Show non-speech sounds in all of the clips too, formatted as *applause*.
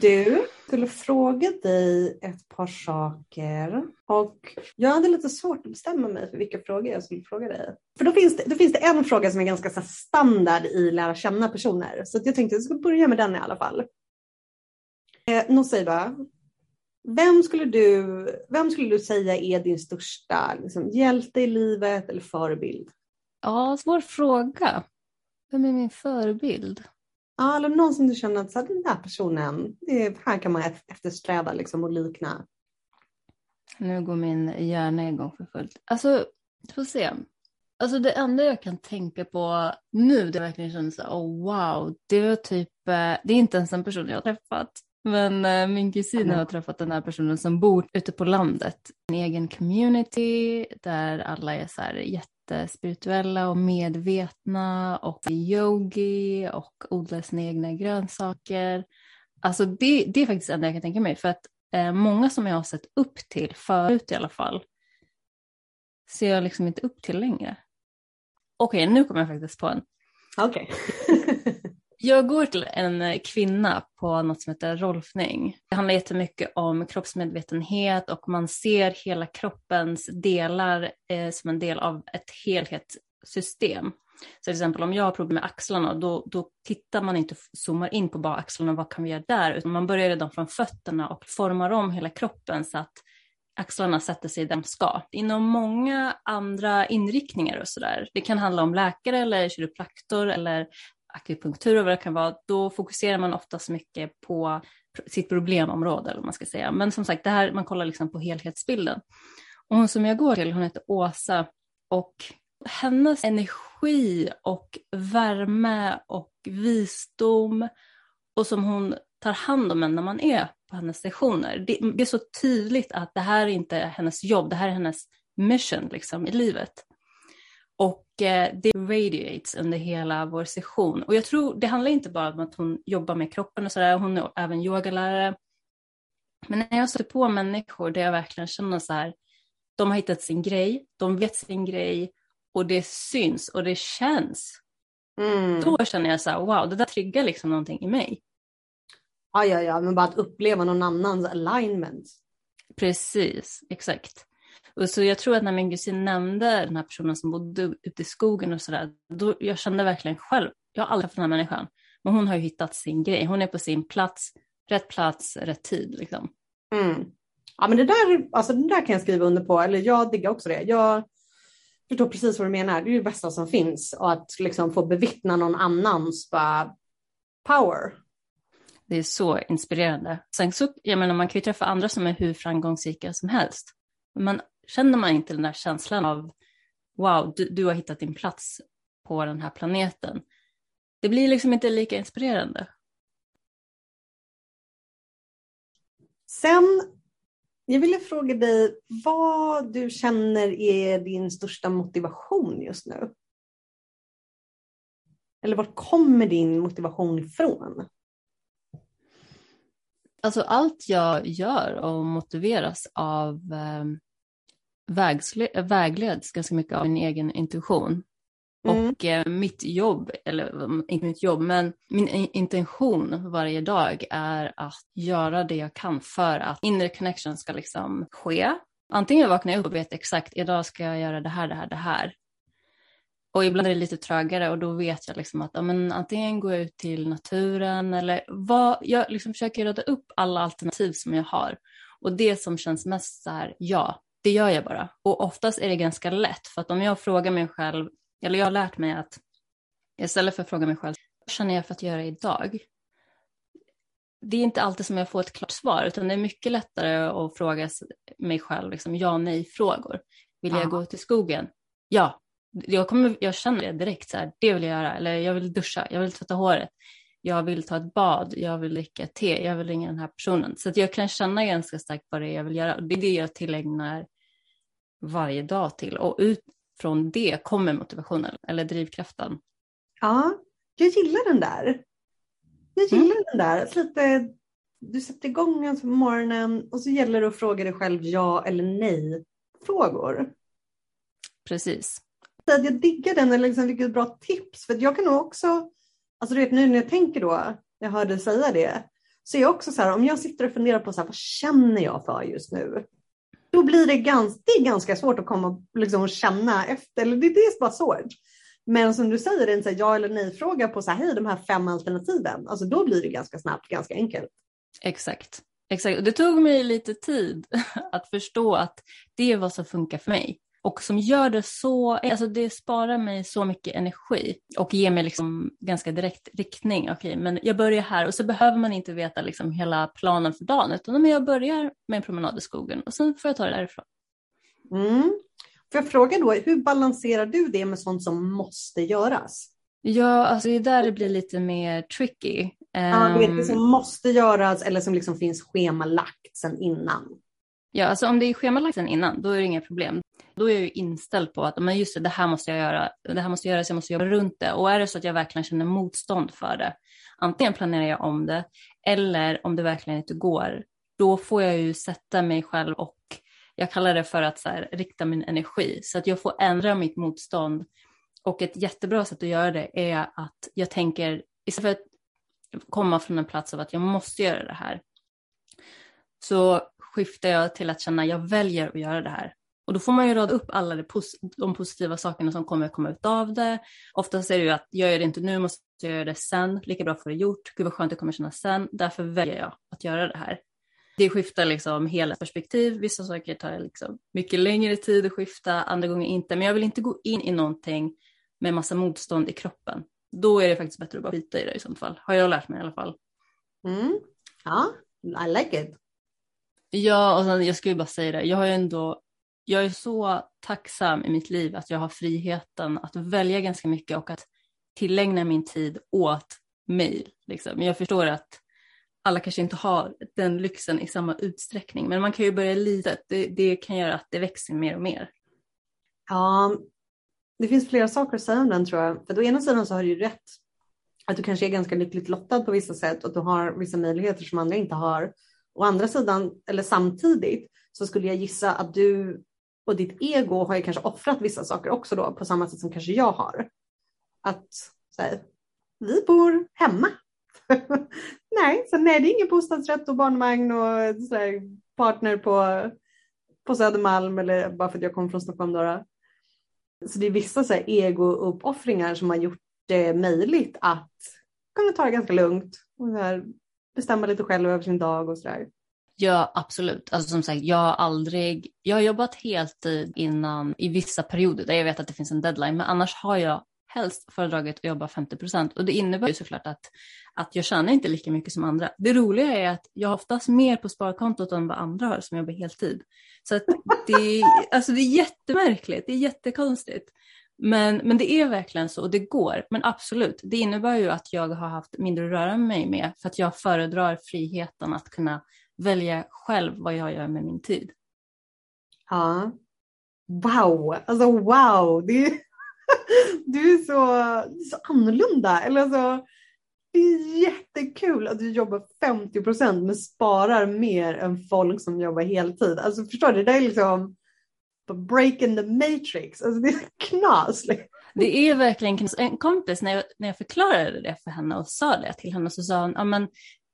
du, skulle fråga dig ett par saker och jag hade lite svårt att bestämma mig för vilka frågor jag skulle fråga dig. För då finns det, då finns det en fråga som är ganska så standard i lära känna personer så jag tänkte att jag skulle börja med den i alla fall. Eh, Nosiba, vem skulle, du, vem skulle du säga är din största liksom, hjälte i livet eller förebild? Ja, svår fråga. Vem är min förebild? Ja, eller någon som du känner att så här, den där personen, det här kan man eftersträva liksom, och likna. Nu går min hjärna igång för fullt. Alltså, får se. Alltså det enda jag kan tänka på nu, det verkligen känns så oh wow, det var typ, eh, det är inte ens en person jag har träffat, men eh, min kusin mm. har träffat den här personen som bor ute på landet. En egen community där alla är så här jättespirituella och medvetna och yogi och odlar sina egna grönsaker. Alltså det, det är faktiskt det enda jag kan tänka mig för att eh, många som jag har sett upp till förut i alla fall ser jag liksom inte upp till längre. Okej, okay, nu kommer jag faktiskt på en. Okej. Okay. *laughs* Jag går till en eh, kvinna på något som heter rolfning. Det handlar jättemycket om kroppsmedvetenhet och man ser hela kroppens delar eh, som en del av ett helhetssystem. Så till exempel om jag har problem med axlarna, då, då tittar man inte, zoomar in på bara axlarna, vad kan vi göra där? Utan man börjar redan från fötterna och formar om hela kroppen så att axlarna sätter sig där de ska. Inom många andra inriktningar och sådär, det kan handla om läkare eller kiropraktor eller akupunktur och vad det kan vara, då fokuserar man oftast mycket på sitt problemområde, eller vad man ska säga. Men som sagt, det här, man kollar liksom på helhetsbilden. Och hon som jag går till, hon heter Åsa och hennes energi och värme och visdom och som hon tar hand om en när man är på hennes sessioner. Det, det, är så tydligt att det här är inte hennes jobb, det här är hennes mission liksom, i livet. Och det radiates under hela vår session. Och jag tror det handlar inte bara om att hon jobbar med kroppen och sådär, hon är även yogalärare. Men när jag stöter på människor där jag verkligen känner så här, de har hittat sin grej, de vet sin grej och det syns och det känns. Mm. Då känner jag så här, wow, det där triggar liksom någonting i mig. Ja, ja, ja, men bara att uppleva någon annans alignment. Precis, exakt. Och så jag tror att när min kusin nämnde den här personen som bodde ute i skogen och sådär, då jag kände verkligen själv, jag har aldrig haft den här människan, men hon har ju hittat sin grej, hon är på sin plats, rätt plats, rätt tid liksom. Mm. Ja men det där, alltså det där kan jag skriva under på, eller jag diggar också det. Jag förstår precis vad du menar, det är det bästa som finns och att liksom få bevittna någon annans bara, power. Det är så inspirerande. Sen så, jag menar man kan ju träffa andra som är hur framgångsrika som helst. Men känner man inte den där känslan av wow, du, du har hittat din plats på den här planeten. Det blir liksom inte lika inspirerande. Sen, jag ville fråga dig vad du känner är din största motivation just nu? Eller var kommer din motivation ifrån? Alltså allt jag gör och motiveras av eh, vägleds ganska mycket av min egen intuition. Mm. Och eh, mitt jobb, eller inte mitt jobb, men min intention varje dag är att göra det jag kan för att inre connection ska liksom ske. Antingen vaknar jag upp och vet exakt, idag ska jag göra det här, det här, det här. Och ibland är det lite trögare och då vet jag liksom att ja, men antingen går jag ut till naturen eller vad, jag liksom försöker rada upp alla alternativ som jag har. Och det som känns mest så här, ja, det gör jag bara. Och oftast är det ganska lätt, för att om jag frågar mig själv, eller jag har lärt mig att istället för att fråga mig själv, vad känner jag för att göra idag? Det är inte alltid som jag får ett klart svar, utan det är mycket lättare att fråga mig själv liksom, ja nej-frågor. Vill jag gå till skogen? Ja, jag, kommer, jag känner det direkt, så här, det vill jag göra. Eller jag vill duscha, jag vill tvätta håret, jag vill ta ett bad, jag vill dricka te, jag vill ringa den här personen. Så jag kan känna ganska starkt vad det är jag vill göra. Det är det jag tillägnar varje dag till och ut från det kommer motivationen eller drivkraften. Ja, jag gillar den där. Jag mm. gillar mm. den där. lite, du sätter igång en på morgonen och så gäller det att fråga dig själv ja eller nej frågor. Precis. Jag diggar den, eller liksom, vilket bra tips. För jag kan nog också, alltså du vet nu när jag tänker då, jag hörde säga det, så är jag också så här, om jag sitter och funderar på så här, vad känner jag för just nu? Då blir det ganska, det är ganska svårt att komma liksom, och känna efter, eller det, det är bara svårt. Men som du säger, en så här, ja eller nej-fråga på så här, hej, de här fem alternativen, alltså då blir det ganska snabbt, ganska enkelt. Exakt. Exakt. Det tog mig lite tid *laughs* att förstå att det är vad som funkar för mig och som gör det så, alltså det sparar mig så mycket energi och ger mig liksom ganska direkt riktning. Okej, men jag börjar här och så behöver man inte veta liksom hela planen för dagen utan jag börjar med en promenad i skogen och sen får jag ta det därifrån. Mm. Får jag fråga då, hur balanserar du det med sånt som måste göras? Ja, alltså det är där det blir lite mer tricky. Ja, du vet, det som ehm. måste göras eller som liksom finns schemalagt sedan innan. Ja, alltså om det är schemalagt sedan innan, då är det inga problem. Då är jag ju inställd på att men just det, det här måste jag göra, det här måste göras, jag måste jobba runt det. Och är det så att jag verkligen känner motstånd för det, antingen planerar jag om det eller om det verkligen inte går, då får jag ju sätta mig själv och jag kallar det för att så här, rikta min energi så att jag får ändra mitt motstånd. Och ett jättebra sätt att göra det är att jag tänker, istället för att komma från en plats av att jag måste göra det här, så skiftar jag till att känna att jag väljer att göra det här. Och då får man ju rada upp alla de, pos de positiva sakerna som kommer komma ut av det. Oftast är det ju att jag gör det inte nu, måste jag göra det sen. Lika bra för det gjort. Gud vad skönt det kommer kännas sen. Därför väljer jag att göra det här. Det skiftar liksom hela perspektiv. Vissa saker tar liksom mycket längre tid att skifta, andra gånger inte. Men jag vill inte gå in i någonting med massa motstånd i kroppen. Då är det faktiskt bättre att bara skita i det i sånt fall. Har jag lärt mig i alla fall. Mm. Ja, I like it. Ja, och sen, jag skulle bara säga det. Jag har ju ändå jag är så tacksam i mitt liv att jag har friheten att välja ganska mycket och att tillägna min tid åt mig. Liksom. Jag förstår att alla kanske inte har den lyxen i samma utsträckning, men man kan ju börja litet. Det, det kan göra att det växer mer och mer. Ja, det finns flera saker att säga om den tror jag. För å ena sidan så har du ju rätt att du kanske är ganska lyckligt lottad på vissa sätt och att du har vissa möjligheter som andra inte har. Å andra sidan, eller samtidigt, så skulle jag gissa att du och ditt ego har ju kanske offrat vissa saker också då på samma sätt som kanske jag har. Att här, vi bor hemma. *laughs* nej, så nej, det är ingen bostadsrätt och barnvagn och så här, partner på, på Södermalm eller bara för att jag kommer från Stockholm. Då, Så det är vissa så här, ego-uppoffringar som har gjort det möjligt att kunna ta det ganska lugnt och här, bestämma lite själv över sin dag och sådär. Ja, absolut. Alltså som sagt, jag har aldrig, jag har jobbat heltid innan i vissa perioder där jag vet att det finns en deadline, men annars har jag helst föredragit att jobba 50 procent och det innebär ju såklart att, att jag tjänar inte lika mycket som andra. Det roliga är att jag har oftast mer på sparkontot än vad andra har som jobbar heltid. Så att det, alltså det är jättemärkligt, det är jättekonstigt. Men, men det är verkligen så och det går. Men absolut, det innebär ju att jag har haft mindre att röra mig med för att jag föredrar friheten att kunna välja själv vad jag gör med min tid. Ja. Wow, alltså wow. Det är, *laughs* du är så, så annorlunda. Eller alltså, det är jättekul att du jobbar 50 procent men sparar mer än folk som jobbar heltid. Alltså förstår du, det är liksom breaking the matrix. Alltså det är *laughs* knas. Det är verkligen knas. En kompis, när jag, när jag förklarade det för henne och sa det till henne så sa hon, ja men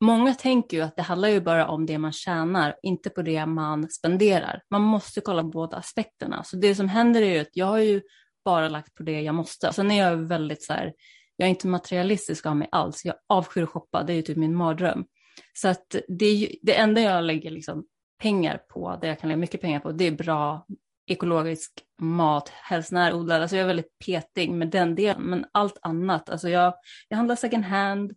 Många tänker ju att det handlar ju bara om det man tjänar, inte på det man spenderar. Man måste kolla på båda aspekterna. Så det som händer är ju att jag har ju bara lagt på det jag måste. Sen är jag väldigt så här, jag är inte materialistisk av mig alls. Jag avskyr att shoppa, det är ju typ min mardröm. Så att det, är ju, det enda jag lägger liksom pengar på, det jag kan lägga mycket pengar på, det är bra ekologisk mat, helst närodlad. Alltså jag är väldigt petig med den delen, men allt annat, alltså jag, jag handlar second hand,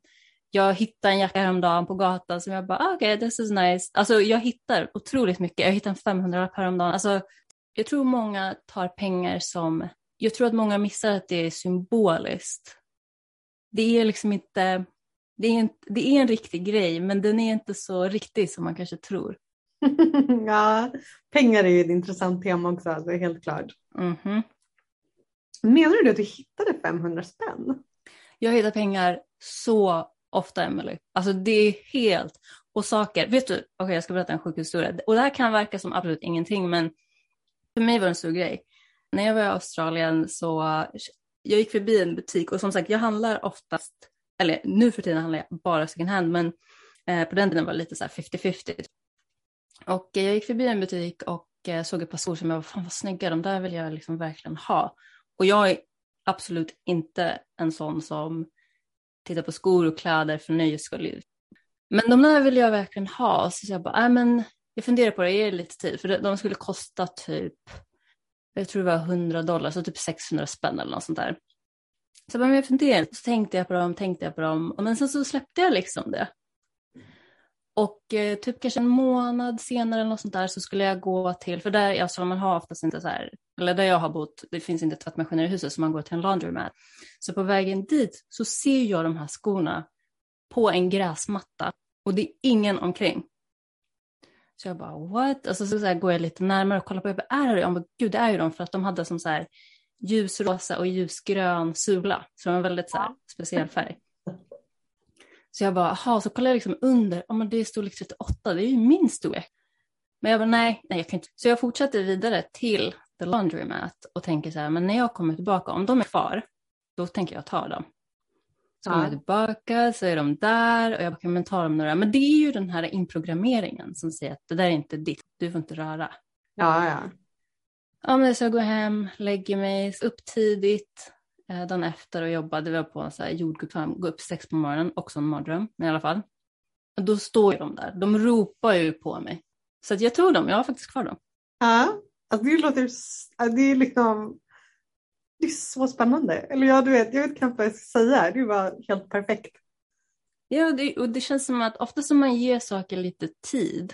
jag hittade en jacka häromdagen på gatan som jag bara, ah, okej, okay, this is nice. Alltså jag hittar otroligt mycket. Jag hittar en 500 häromdagen. Alltså, jag tror många tar pengar som, jag tror att många missar att det är symboliskt. Det är liksom inte, det är en, det är en riktig grej, men den är inte så riktig som man kanske tror. *laughs* ja, pengar är ju ett intressant tema också, alltså, helt klart. Mm -hmm. Menar du att du hittade 500 spänn? Jag hittar pengar så ofta Emily. Alltså det är helt, och saker, vet du, okej okay, jag ska berätta en sjuk historia. Och det här kan verka som absolut ingenting men för mig var det en stor grej. När jag var i Australien så, jag gick förbi en butik och som sagt jag handlar oftast, eller nu för tiden handlar jag bara second hand men Eh, på den tiden var det lite så här 50-50. Och eh, jag gick förbi en butik och eh, såg ett par skor som jag var, fan vad snygga, de där vill jag liksom verkligen ha. Och jag är absolut inte en sån som titta på skor och kläder för nöjes skull. Men de där vill jag verkligen ha. Så jag bara, äh, men jag funderar på det, jag det lite tid. För de skulle kosta typ, jag tror det var 100 dollar, så typ 600 spänn eller något sånt där. Så jag bara, men jag funderade, så tänkte jag på dem, tänkte jag på dem. Men sen så släppte jag liksom det. Och eh, typ kanske en månad senare eller något sånt där så skulle jag gå till, för där alltså man har oftast inte så här, eller där jag har bott, det finns inte tvättmaskiner i huset så man går till en laundromat. Så på vägen dit så ser jag de här skorna på en gräsmatta och det är ingen omkring. Så jag bara what? Alltså så, så går jag lite närmare och kollar på, jag bara, är det Jag bara, gud det är ju de för att de hade som så här ljusrosa och ljusgrön sula. Så det var en väldigt så här, speciell färg. Så jag bara, jaha, så kollar jag liksom under, ja men det är storlek 38, det är ju min storlek. Men jag bara, nej, nej jag kan inte. Så jag fortsätter vidare till the laundromat och tänker så här, men när jag kommer tillbaka, om de är kvar, då tänker jag ta dem. Så kommer jag tillbaka så är de där och jag kan ta dem några? Men det är ju den här inprogrammeringen som säger att det där är inte ditt, du får inte röra. Ja, ja. Ja, men så jag går hem, lägger mig upp tidigt, eh, dagen efter och jobbade. Vi var på en jordgubbsfarm, gå upp sex på morgonen, också en mardröm, men i alla fall. Och då står de där, de ropar ju på mig. Så jag tog dem, jag har faktiskt kvar dem. Ja, alltså det låter, det är liksom, det är så spännande. Eller ja, du vet, jag vet knappt vad jag ska säga, det var helt perfekt. Ja, det, och det känns som att ofta som man ger saker lite tid,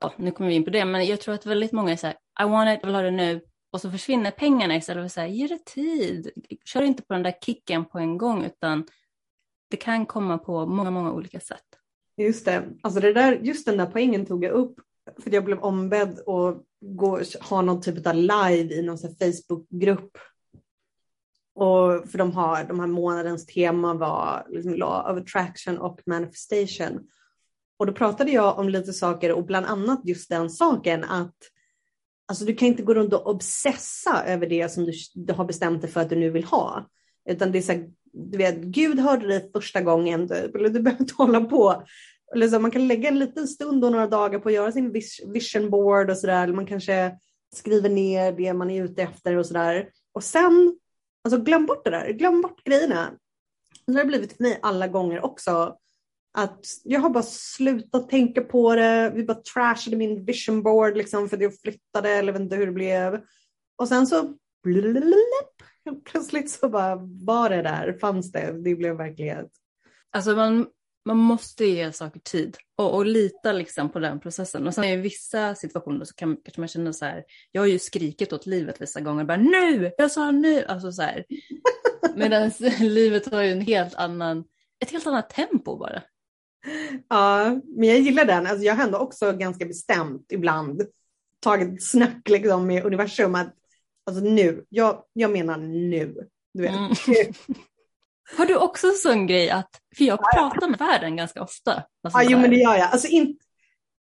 ja, nu kommer vi in på det, men jag tror att väldigt många är så här, I want it, jag vill ha det nu, och så försvinner pengarna istället för att säga, ge det tid. Kör inte på den där kicken på en gång, utan det kan komma på många, många olika sätt. Just det, alltså det där, just den där poängen tog jag upp för jag blev ombedd att gå, ha någon typ av live i någon Facebookgrupp. Och för de har, de här månadens tema var liksom law of attraction och manifestation. Och då pratade jag om lite saker och bland annat just den saken att Alltså du kan inte gå runt och obsessa över det som du, du har bestämt dig för att du nu vill ha. Utan det är så här, du vet, Gud hörde dig första gången, typ, eller du behöver inte hålla på. Eller så, man kan lägga en liten stund och några dagar på att göra sin vision board och sådär. Man kanske skriver ner det man är ute efter och sådär. Och sen, alltså glöm bort det där, glöm bort grejerna. Det har blivit för mig alla gånger också att jag har bara slutat tänka på det. Vi bara trashade min vision board liksom för att jag flyttade eller vet inte hur det blev. Och sen så plötsligt så bara var det där, fanns det, det blev verklighet. Alltså man, man måste ge saker tid och, och lita liksom på den processen. Och sen i vissa situationer så kan kanske man känna så här, jag har ju skrikit åt livet vissa gånger, bara nu, jag sa nu, alltså så här. *laughs* Medan livet har ju en helt annan, ett helt annat tempo bara. Ja, men jag gillar den. Alltså jag har ändå också ganska bestämt ibland tagit snack liksom med universum att alltså nu, jag, jag menar nu. Du vet. Mm. *laughs* Har du också en sån grej att, för jag pratar med världen ganska ofta. Alltså ja, jo men det gör jag. Alltså, in,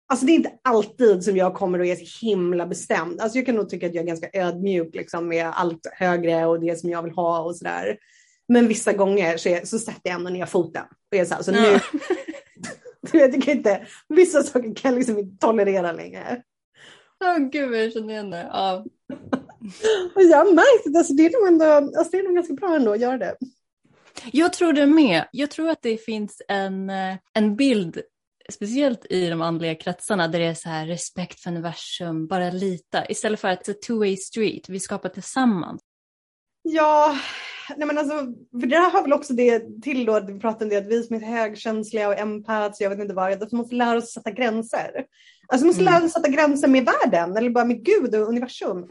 alltså det är inte alltid som jag kommer och är så himla bestämd. Alltså jag kan nog tycka att jag är ganska ödmjuk liksom, med allt högre och det som jag vill ha och sådär. Men vissa gånger så, är, så sätter jag ändå ner foten. Och är så här, så nu, *laughs* du vet, jag kan inte, vissa saker kan jag liksom inte tolerera längre. Åh oh, gud, jag känner igen det. Ja. *laughs* och jag har märkt att alltså, det, är nog ändå, alltså, det är nog ganska bra ändå att göra det. Jag tror det med. Jag tror att det finns en, eh, en bild, speciellt i de andliga kretsarna, där det är så här respekt för universum, bara lita, istället för att det är two-way street, vi skapar tillsammans. Ja, nej men alltså, för det här har väl också det till då att vi pratar om det att vi som är högkänsliga och empaths, jag vet inte vad, att vi måste lära oss att sätta gränser. Alltså vi måste mm. lära oss att sätta gränser med världen eller bara med Gud och universum.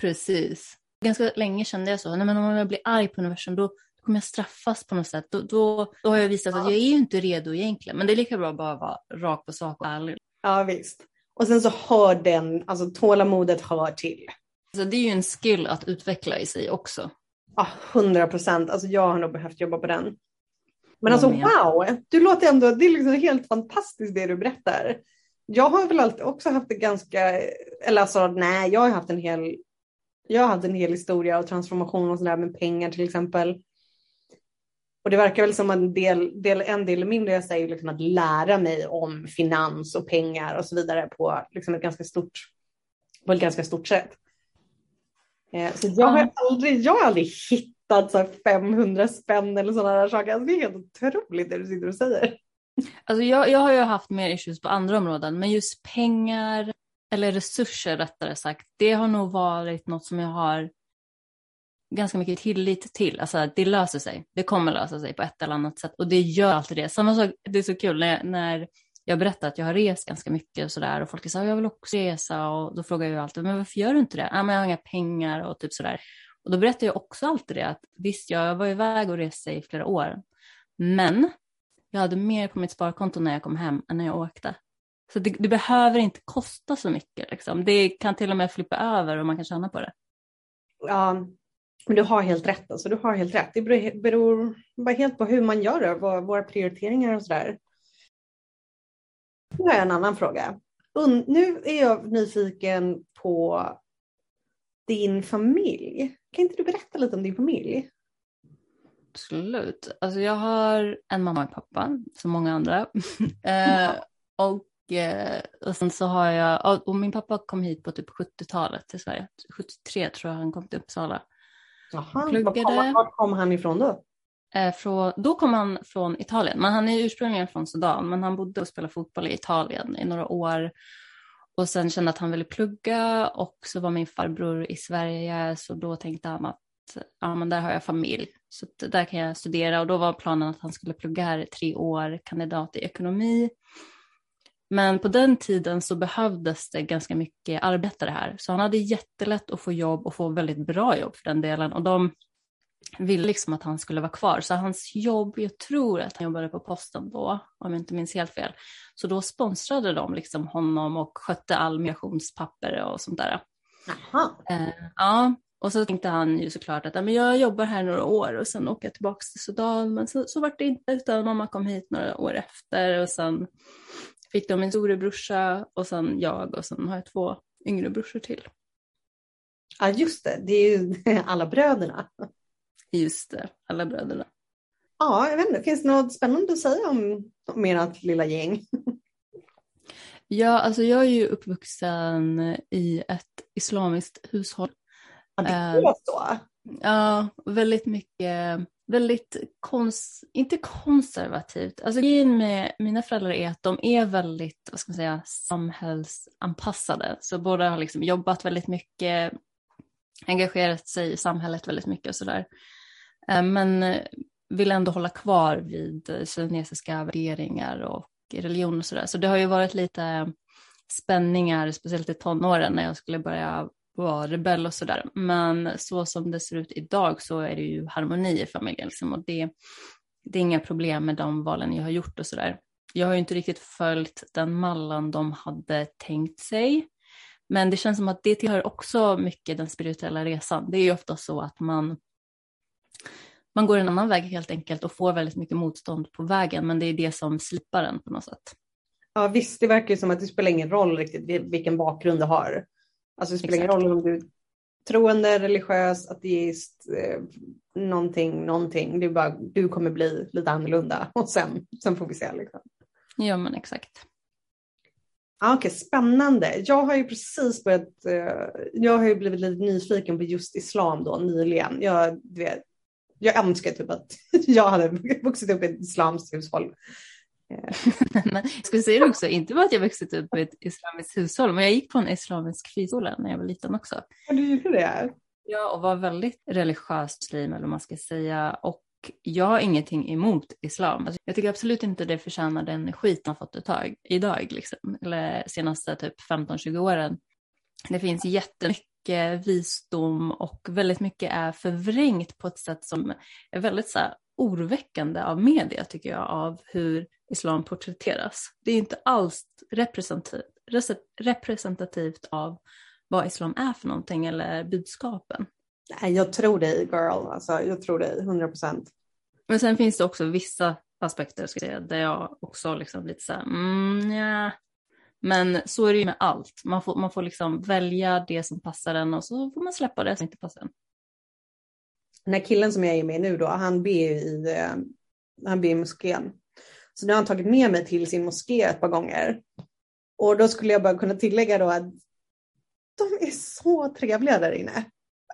Precis. Ganska länge kände jag så, nej men om jag blir arg på universum då kommer jag straffas på något sätt. Då, då, då har jag visat ja. att jag är ju inte redo egentligen, men det är lika bra att bara vara rak på sak och ärlig. Ja visst. Och sen så hör den, alltså tålamodet hör till. Så det är ju en skill att utveckla i sig också. Ja, hundra procent. Alltså jag har nog behövt jobba på den. Men alltså wow, du låter ändå, det är liksom helt fantastiskt det du berättar. Jag har väl alltid också haft det ganska, eller alltså nej, jag har haft en hel, jag har haft en hel historia och transformation och sådär med pengar till exempel. Och det verkar väl som en del, del, en del mindre jag säger liksom att lära mig om finans och pengar och så vidare på liksom ett ganska stort, på ett ganska stort sätt. Eh, så jag har aldrig, jag har aldrig hittat så 500 spänn eller sådana där saker. Alltså det är helt otroligt det du sitter och säger. Alltså jag, jag har ju haft mer issues på andra områden, men just pengar, eller resurser rättare sagt, det har nog varit något som jag har ganska mycket tillit till. Alltså att det löser sig. Det kommer lösa sig på ett eller annat sätt och det gör alltid det. Samma sak, det är så kul när, när jag berättar att jag har rest ganska mycket och sådär och folk säger, jag vill också resa och då frågar jag alltid, men varför gör du inte det? Ja, men jag har inga pengar och typ sådär. Och då berättar jag också alltid det att visst, jag var iväg och reste i flera år, men jag hade mer på mitt sparkonto när jag kom hem än när jag åkte. Så det, det behöver inte kosta så mycket. Liksom. Det kan till och med flippa över och man kan tjäna på det. Ja, men du har helt rätt. Alltså, du har helt rätt. Det beror, beror bara helt på hur man gör det, våra prioriteringar och sådär. Nu har jag en annan fråga. Nu är jag nyfiken på din familj. Kan inte du berätta lite om din familj? Absolut. Alltså jag har en mamma och en pappa, som många andra. *laughs* eh, och, eh, och sen så har jag, och min pappa kom hit på typ 70-talet till Sverige. 73 tror jag han kom till Uppsala. Jaha, pluggade. Var kom, kom han ifrån då? Eh, från, då kom han från Italien, men han är ursprungligen från Sudan, men han bodde och spelade fotboll i Italien i några år. Och sen kände att han ville plugga och så var min farbror i Sverige så då tänkte han att ja, men där har jag familj så där kan jag studera och då var planen att han skulle plugga här i tre år, kandidat i ekonomi. Men på den tiden så behövdes det ganska mycket arbetare här så han hade jättelätt att få jobb och få väldigt bra jobb för den delen och de ville liksom att han skulle vara kvar. Så hans jobb, jag tror att han jobbade på posten då, om jag inte minns helt fel. Så då sponsrade de liksom honom och skötte all migrationspapper och sånt där. Eh, ja, och så tänkte han ju såklart att men jag jobbar här några år och sen åker jag tillbaka till Sudan. Men så, så var det inte utan mamma kom hit några år efter och sen fick de min storebrorsa och sen jag och sen har jag två yngre brorsor till. Ja just det, det är ju *laughs* alla bröderna. Just det, alla bröderna. Ja, jag vet inte, finns det något spännande att säga om, om ert lilla gäng? *laughs* Ja, alltså jag är ju uppvuxen i ett islamiskt hushåll. Ja, det är uh, så? Ja, väldigt mycket, väldigt kons, inte konservativt. Alltså grejen med mina föräldrar är att de är väldigt, vad ska man säga, samhällsanpassade. Så båda har liksom jobbat väldigt mycket, engagerat sig i samhället väldigt mycket och sådär. Eh, men eh, vill ändå hålla kvar vid eh, kinesiska värderingar och religion och sådär. Så det har ju varit lite spänningar, speciellt i tonåren när jag skulle börja vara rebell och sådär. Men så som det ser ut idag så är det ju harmoni i familjen liksom, och det, det är inga problem med de valen jag har gjort och sådär. Jag har ju inte riktigt följt den mallen de hade tänkt sig. Men det känns som att det tillhör också mycket den spirituella resan. Det är ju ofta så att man, man går en annan väg helt enkelt och får väldigt mycket motstånd på vägen, men det är det som slipar en på något sätt. Ja visst, det verkar ju som att det spelar ingen roll riktigt vilken bakgrund du har. Alltså det spelar ingen roll om du är troende, religiös, ateist, eh, någonting, någonting. Det är bara, du kommer bli lite annorlunda *laughs* och sen, sen får vi se. Liksom. Ja men exakt. Ah, Okej, okay, spännande. Jag har ju precis börjat, eh, jag har ju blivit lite nyfiken på just islam då nyligen. Jag, vet, jag önskar typ att *laughs* jag hade vuxit upp i ett islamskt hushåll. *laughs* jag skulle säga det också, inte bara att jag växte upp i ett islamiskt hushåll, men jag gick på en islamisk friskola när jag var liten också. Ja, du gjorde det? Ja, och var väldigt religiös muslim eller vad man ska säga. Och jag har ingenting emot islam. Alltså, jag tycker absolut inte det förtjänar den skit man fått ett tag, idag, liksom. eller senaste typ 15-20 åren. Det finns jättemycket visdom och väldigt mycket är förvrängt på ett sätt som är väldigt så här, oroväckande av media tycker jag, av hur islam porträtteras. Det är inte alls representativt, av vad islam är för någonting eller budskapen. Nej, jag tror dig girl, alltså, jag tror dig 100 procent. Men sen finns det också vissa aspekter ska jag säga, där jag också liksom lite så här, mm, ja. Men så är det ju med allt. Man får, man får liksom välja det som passar en och så får man släppa det som inte passar en den här killen som jag är med nu då, han ber i, när han blir i moskén. Så nu har han tagit med mig till sin moské ett par gånger. Och då skulle jag bara kunna tillägga då att de är så trevliga där inne.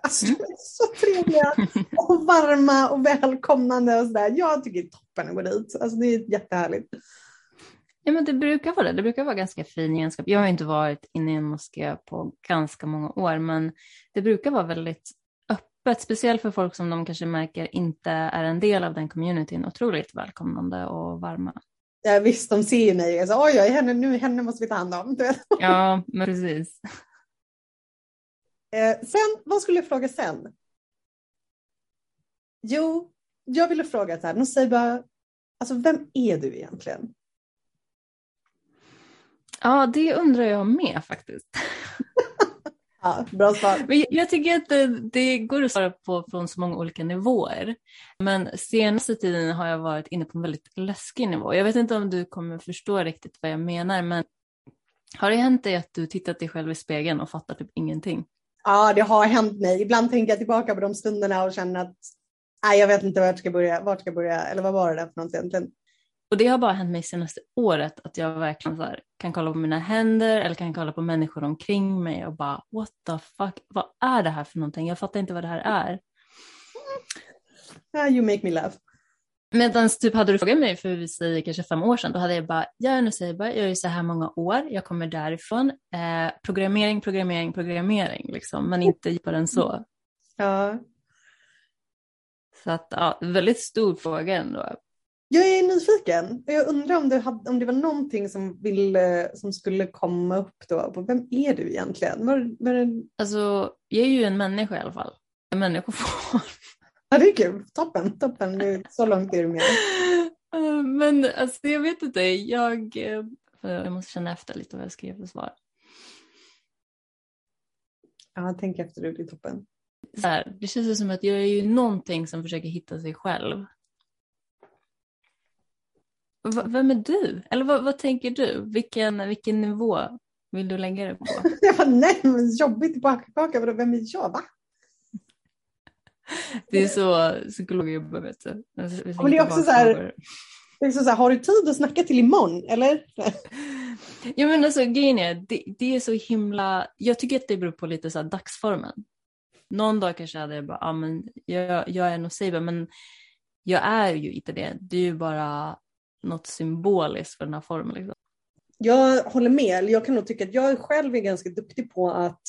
Alltså de är så trevliga och varma och välkomnande och sådär. Jag tycker det är toppen att gå dit. Alltså det är jättehärligt. Ja men det brukar vara det. Det brukar vara ganska fin gemenskap. Jag har inte varit inne i en moské på ganska många år men det brukar vara väldigt öppet, speciellt för folk som de kanske märker inte är en del av den communityn. Otroligt välkomnande och varma. Ja, visst, de ser ju mig och så oj, oj, henne, nu, henne måste vi ta hand om. *laughs* Ja, men precis. Eh, sen, vad skulle jag fråga sen? Jo, jag ville fråga så här, Nusaiba, alltså vem är du egentligen? Ja, det undrar jag med faktiskt. *laughs* ja, bra svar. Men jag tycker att det, det, går att svara på från så många olika nivåer. Men senaste tiden har jag varit inne på en väldigt läskig nivå. Jag vet inte om du kommer förstå riktigt vad jag menar, men har det hänt dig att du tittat dig själv i spegeln och fattar typ ingenting? Ja, det har hänt mig. Ibland tänker jag tillbaka på de stunderna och känner att nej, jag vet inte vart ska börja, vart ska jag börja, eller vad var det där för något egentligen? Och det har bara hänt mig senaste året att jag verkligen här, kan kolla på mina händer eller kan kolla på människor omkring mig och bara what the fuck, vad är det här för någonting? Jag fattar inte vad det här är. Yeah, you make me laugh. Medan typ hade du frågat mig för vi säger kanske fem år sedan, då hade jag bara, jag är Nusaiba, jag är så här många år, jag kommer därifrån. Eh, programmering, programmering, programmering, liksom, men inte djupare än så. Ja. Så att, ja, väldigt stor fråga ändå. Jag är nyfiken. Jag undrar om det, hade, om det var någonting som, ville, som skulle komma upp då. Vem är du egentligen? Var, var det... Alltså, jag är ju en människa i alla fall. En människoform. Ja, det är kul. Toppen, toppen. Så långt är du med. *laughs* Men alltså, jag vet inte. Jag, jag måste känna efter lite vad jag skrev för svar. Ja, tänk efter. Det blir toppen. Så här, det känns som att jag är ju någonting som försöker hitta sig själv. V vem är du? Eller vad, vad, tänker du? Vilken, vilken nivå vill du lägga det på? *laughs* jag bara, nej, men jobbigt tillbaka. Vem är jag? Va? Det är så psykologer jobbar, vet du. Alltså, men det är också så här, det är så här, har du tid att snacka till imorgon, eller? *laughs* ja men alltså grejen är, det, det, är så himla, jag tycker att det beror på lite så här dagsformen. Någon dag kanske hade jag bara, ja men jag, jag är nog Seiba, men jag är ju inte det. Det är ju bara något symboliskt för den här formen. Liksom. Jag håller med. Jag kan nog tycka att jag själv är ganska duktig på att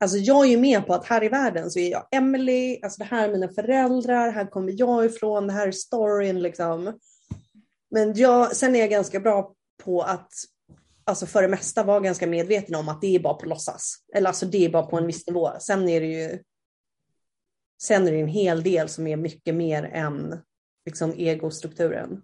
Alltså jag är ju med på att här i världen så är jag Emily, alltså det här är mina föräldrar, här kommer jag ifrån, det här är storyn liksom. Men jag, sen är jag ganska bra på att, alltså för det mesta vara ganska medveten om att det är bara på låtsas. Eller alltså det är bara på en viss nivå. Sen är det ju, sen är det en hel del som är mycket mer än liksom egostrukturen.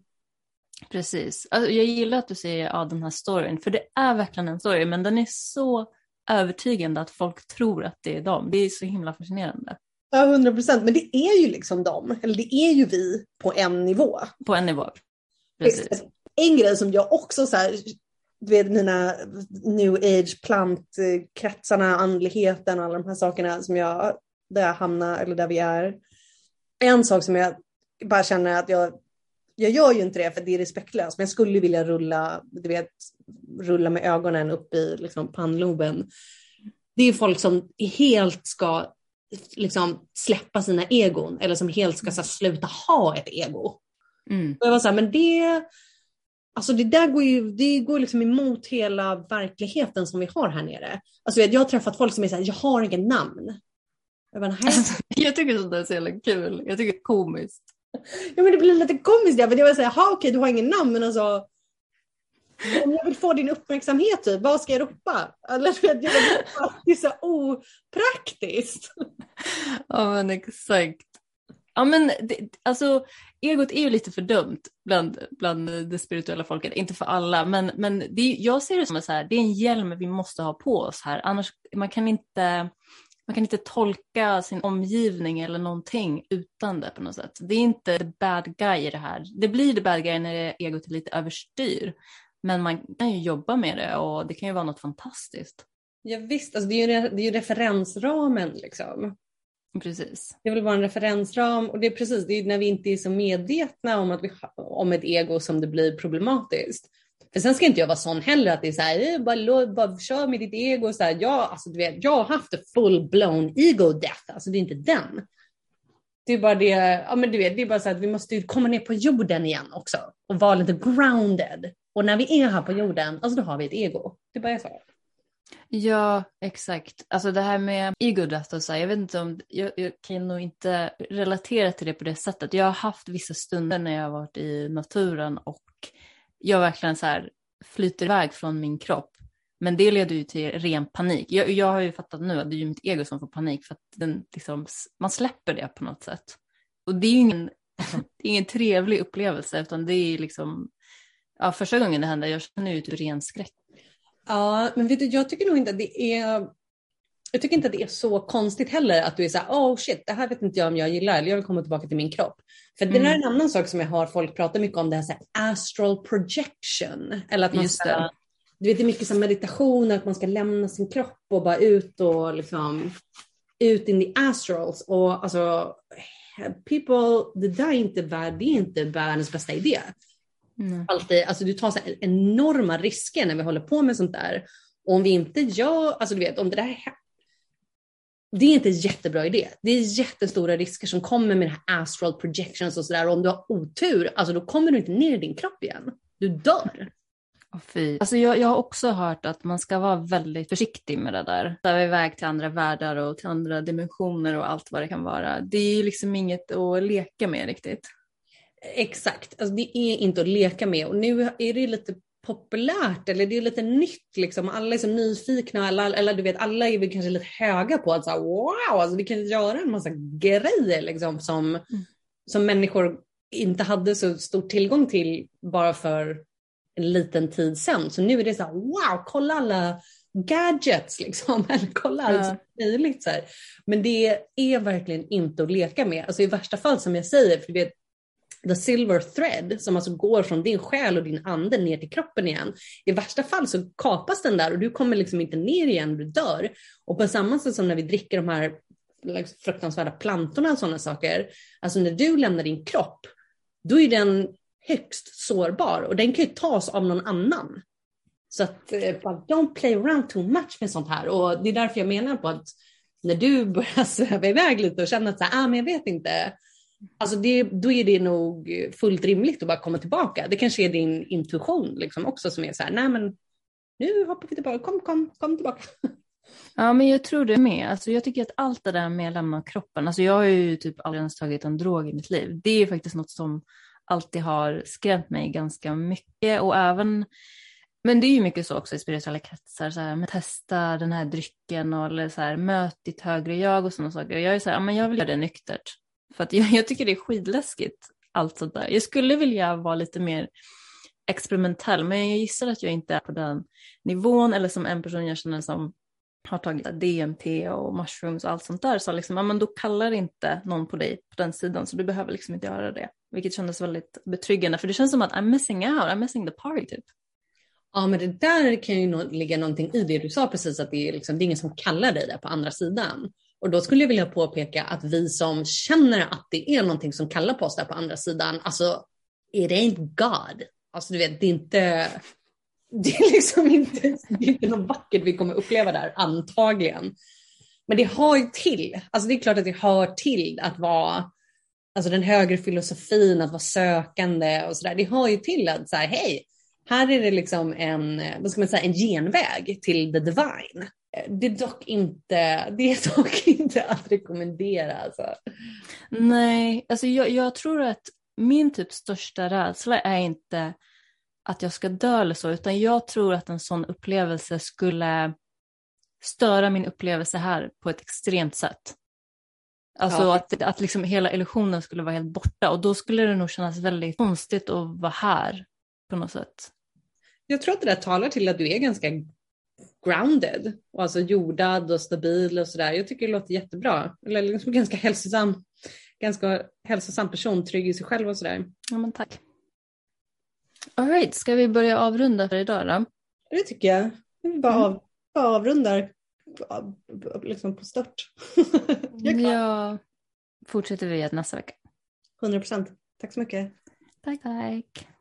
Precis. Alltså jag gillar att du säger ja, den här storyn, för det är verkligen en story, men den är så övertygande att folk tror att det är dem. Det är så himla fascinerande. Ja, hundra procent. Men det är ju liksom dem, eller det är ju vi på en nivå. På en nivå, precis. En grej som jag också så här, du vet mina new age plantkretsarna, andligheten och alla de här sakerna som jag, där jag hamnar eller där vi är. En sak som jag bara känner att jag jag gör ju inte det för det är respektlöst, men jag skulle vilja rulla, du vet, rulla med ögonen upp i liksom, pannloben. Det är folk som helt ska liksom, släppa sina egon eller som helt ska så, sluta ha ett ego. Mm. Och jag var så här, men det, alltså det där går ju det går liksom emot hela verkligheten som vi har här nere. Alltså, jag har träffat folk som är så här, jag har inget namn. Jag, bara, *laughs* jag tycker sånt där är så jävla kul. Jag tycker det är komiskt. Ja men det blir lite komiskt ja, för jag vill säga, jaha okej du har ingen namn men alltså om jag vill få din uppmärksamhet, typ, vad ska jag ropa? Eller, det är så opraktiskt. Ja men exakt. Ja men det, alltså egot är ju lite för dumt bland, bland det spirituella folket, inte för alla men, men det, jag ser det som att det är en hjälm vi måste ha på oss här, annars man kan inte man kan inte tolka sin omgivning eller någonting utan det på något sätt. Det är inte the bad guy i det här. Det blir the bad guy när egot är lite överstyr. Men man kan ju jobba med det och det kan ju vara något fantastiskt. Ja, visst, alltså det, är ju, det är ju referensramen liksom. Precis. Det vill vara en referensram och det är precis, det är när vi inte är så medvetna om, att vi, om ett ego som det blir problematiskt. För sen ska inte jag vara sån heller att det är så här, eh, bara, bara kör med ditt ego. Så här, jag, alltså, du vet, jag har haft full blown ego death, alltså det är inte den. Det är bara det, ja men du vet, det är bara så att vi måste komma ner på jorden igen också och vara lite grounded. Och när vi är här på jorden, alltså då har vi ett ego. Det är bara så. Ja, exakt. Alltså det här med ego death och så här, jag vet inte om, jag, jag, kan nog inte relatera till det på det sättet. Jag har haft vissa stunder när jag har varit i naturen och jag verkligen så här flyter iväg från min kropp. Men det leder ju till ren panik. Jag, jag har ju fattat nu att det är ju mitt ego som får panik för att den liksom, man släpper det på något sätt. Och det är ju ingen, *laughs* det är ingen trevlig upplevelse utan det är liksom, ja första gången det hände, jag känner ju typ ren skräck. Ja, men vet du, jag tycker nog inte att det är jag tycker inte att det är så konstigt heller att du är så här, oh shit, det här vet inte jag om jag gillar eller jag vill komma tillbaka till min kropp. För mm. det är en annan sak som jag har folk prata mycket om, det här, så här astral projection. Eller att man ska, du vet det är mycket så meditation, att man ska lämna sin kropp och bara ut och liksom ut in the astrals. Och alltså, people, det där är inte, värld, det är inte världens bästa idé. Mm. Alltid, alltså du tar så enorma risker när vi håller på med sånt där. Och om vi inte gör, alltså du vet om det där det är inte en jättebra idé. Det är jättestora risker som kommer med det här astral projections och sådär. Om du har otur, alltså då kommer du inte ner i din kropp igen. Du dör. Oh, fy. Alltså jag, jag har också hört att man ska vara väldigt försiktig med det där. Där iväg till andra världar och till andra dimensioner och allt vad det kan vara. Det är ju liksom inget att leka med riktigt. Exakt, alltså det är inte att leka med och nu är det lite populärt eller det är lite nytt liksom. Alla är så nyfikna eller, eller du vet alla är väl kanske lite höga på att så här, wow, alltså vi kan göra en massa grejer liksom som, mm. som människor inte hade så stor tillgång till bara för en liten tid sedan. Så nu är det så här, wow, kolla alla gadgets *laughs* liksom, eller kolla ja. allt möjligt. Så här. Men det är verkligen inte att leka med. Alltså i värsta fall som jag säger, för du vet, the silver thread som alltså går från din själ och din ande ner till kroppen igen. I värsta fall så kapas den där och du kommer liksom inte ner igen, du dör. Och på samma sätt som när vi dricker de här liksom, fruktansvärda plantorna och sådana saker, alltså när du lämnar din kropp, då är den högst sårbar och den kan ju tas av någon annan. Så att eh, don't play around too much med sånt här och det är därför jag menar på att när du börjar *laughs* sväva iväg lite och känner att så här, ah, men jag vet inte, Alltså det, då är det nog fullt rimligt att bara komma tillbaka. Det kanske är din intuition liksom också som är så här, nej men nu hoppar vi tillbaka, kom, kom, kom tillbaka. *laughs* Ja men jag tror det med. Alltså, jag tycker att allt det där med att lämna kroppen, alltså jag har ju typ aldrig ens tagit en drog i mitt liv. Det är faktiskt något som alltid har skrämt mig ganska mycket och även men det är ju mycket så också i spirituella kretsar, så här, testa den här drycken och eller så här, möt ditt högre jag och sådana saker. Och jag är så här, men jag vill göra det nyktert. För att jag, *laughs* jag tycker det är skidläskigt allt sånt där. Jag skulle vilja vara lite mer experimentell men jag gissar att jag inte är på den nivån eller som en person jag känner som har tagit DMT och mushrooms och allt sånt där sa liksom, ja men då kallar inte någon på dig på den sidan så du behöver liksom inte göra det. Vilket kändes väldigt betryggande för det känns som att I'm missing out, I'm missing the party typ. Ja men det där kan ju nog ligga någonting i det du sa precis att det är, liksom, det är ingen som kallar dig där på andra sidan. Och då skulle jag vilja påpeka att vi som känner att det är någonting som kallar på oss där på andra sidan, alltså it ain't God. Alltså du vet, det är inte, det är liksom inte, det är inte något vackert vi kommer uppleva där, antagligen. Men det har ju till, alltså det är klart att det hör till att vara, alltså den högre filosofin, att vara sökande och sådär. Det hör ju till att säga hej, här är det liksom en, vad ska man säga, en genväg till the divine. Det är dock inte, det är *laughs* dock inte att rekommendera. Alltså. Nej, alltså jag, jag tror att min typ största rädsla är inte att jag ska dö eller så, utan jag tror att en sån upplevelse skulle störa min upplevelse här på ett extremt sätt. Alltså ja. att, att liksom hela illusionen skulle vara helt borta och då skulle det nog kännas väldigt konstigt att vara här på något sätt. Jag tror att det där talar till att du är ganska grounded och alltså jordad och stabil och sådär. Jag tycker det låter jättebra. Eller liksom ganska hälsosam, ganska hälsosam person, trygg i sig själv och sådär. Ja men tack. Alright, ska vi börja avrunda för idag då? Det tycker jag. Vi bara, mm. av, bara avrundar. liksom på stört. *laughs* ja, fortsätter vi nästa vecka. 100 procent. Tack så mycket. Tack, tack.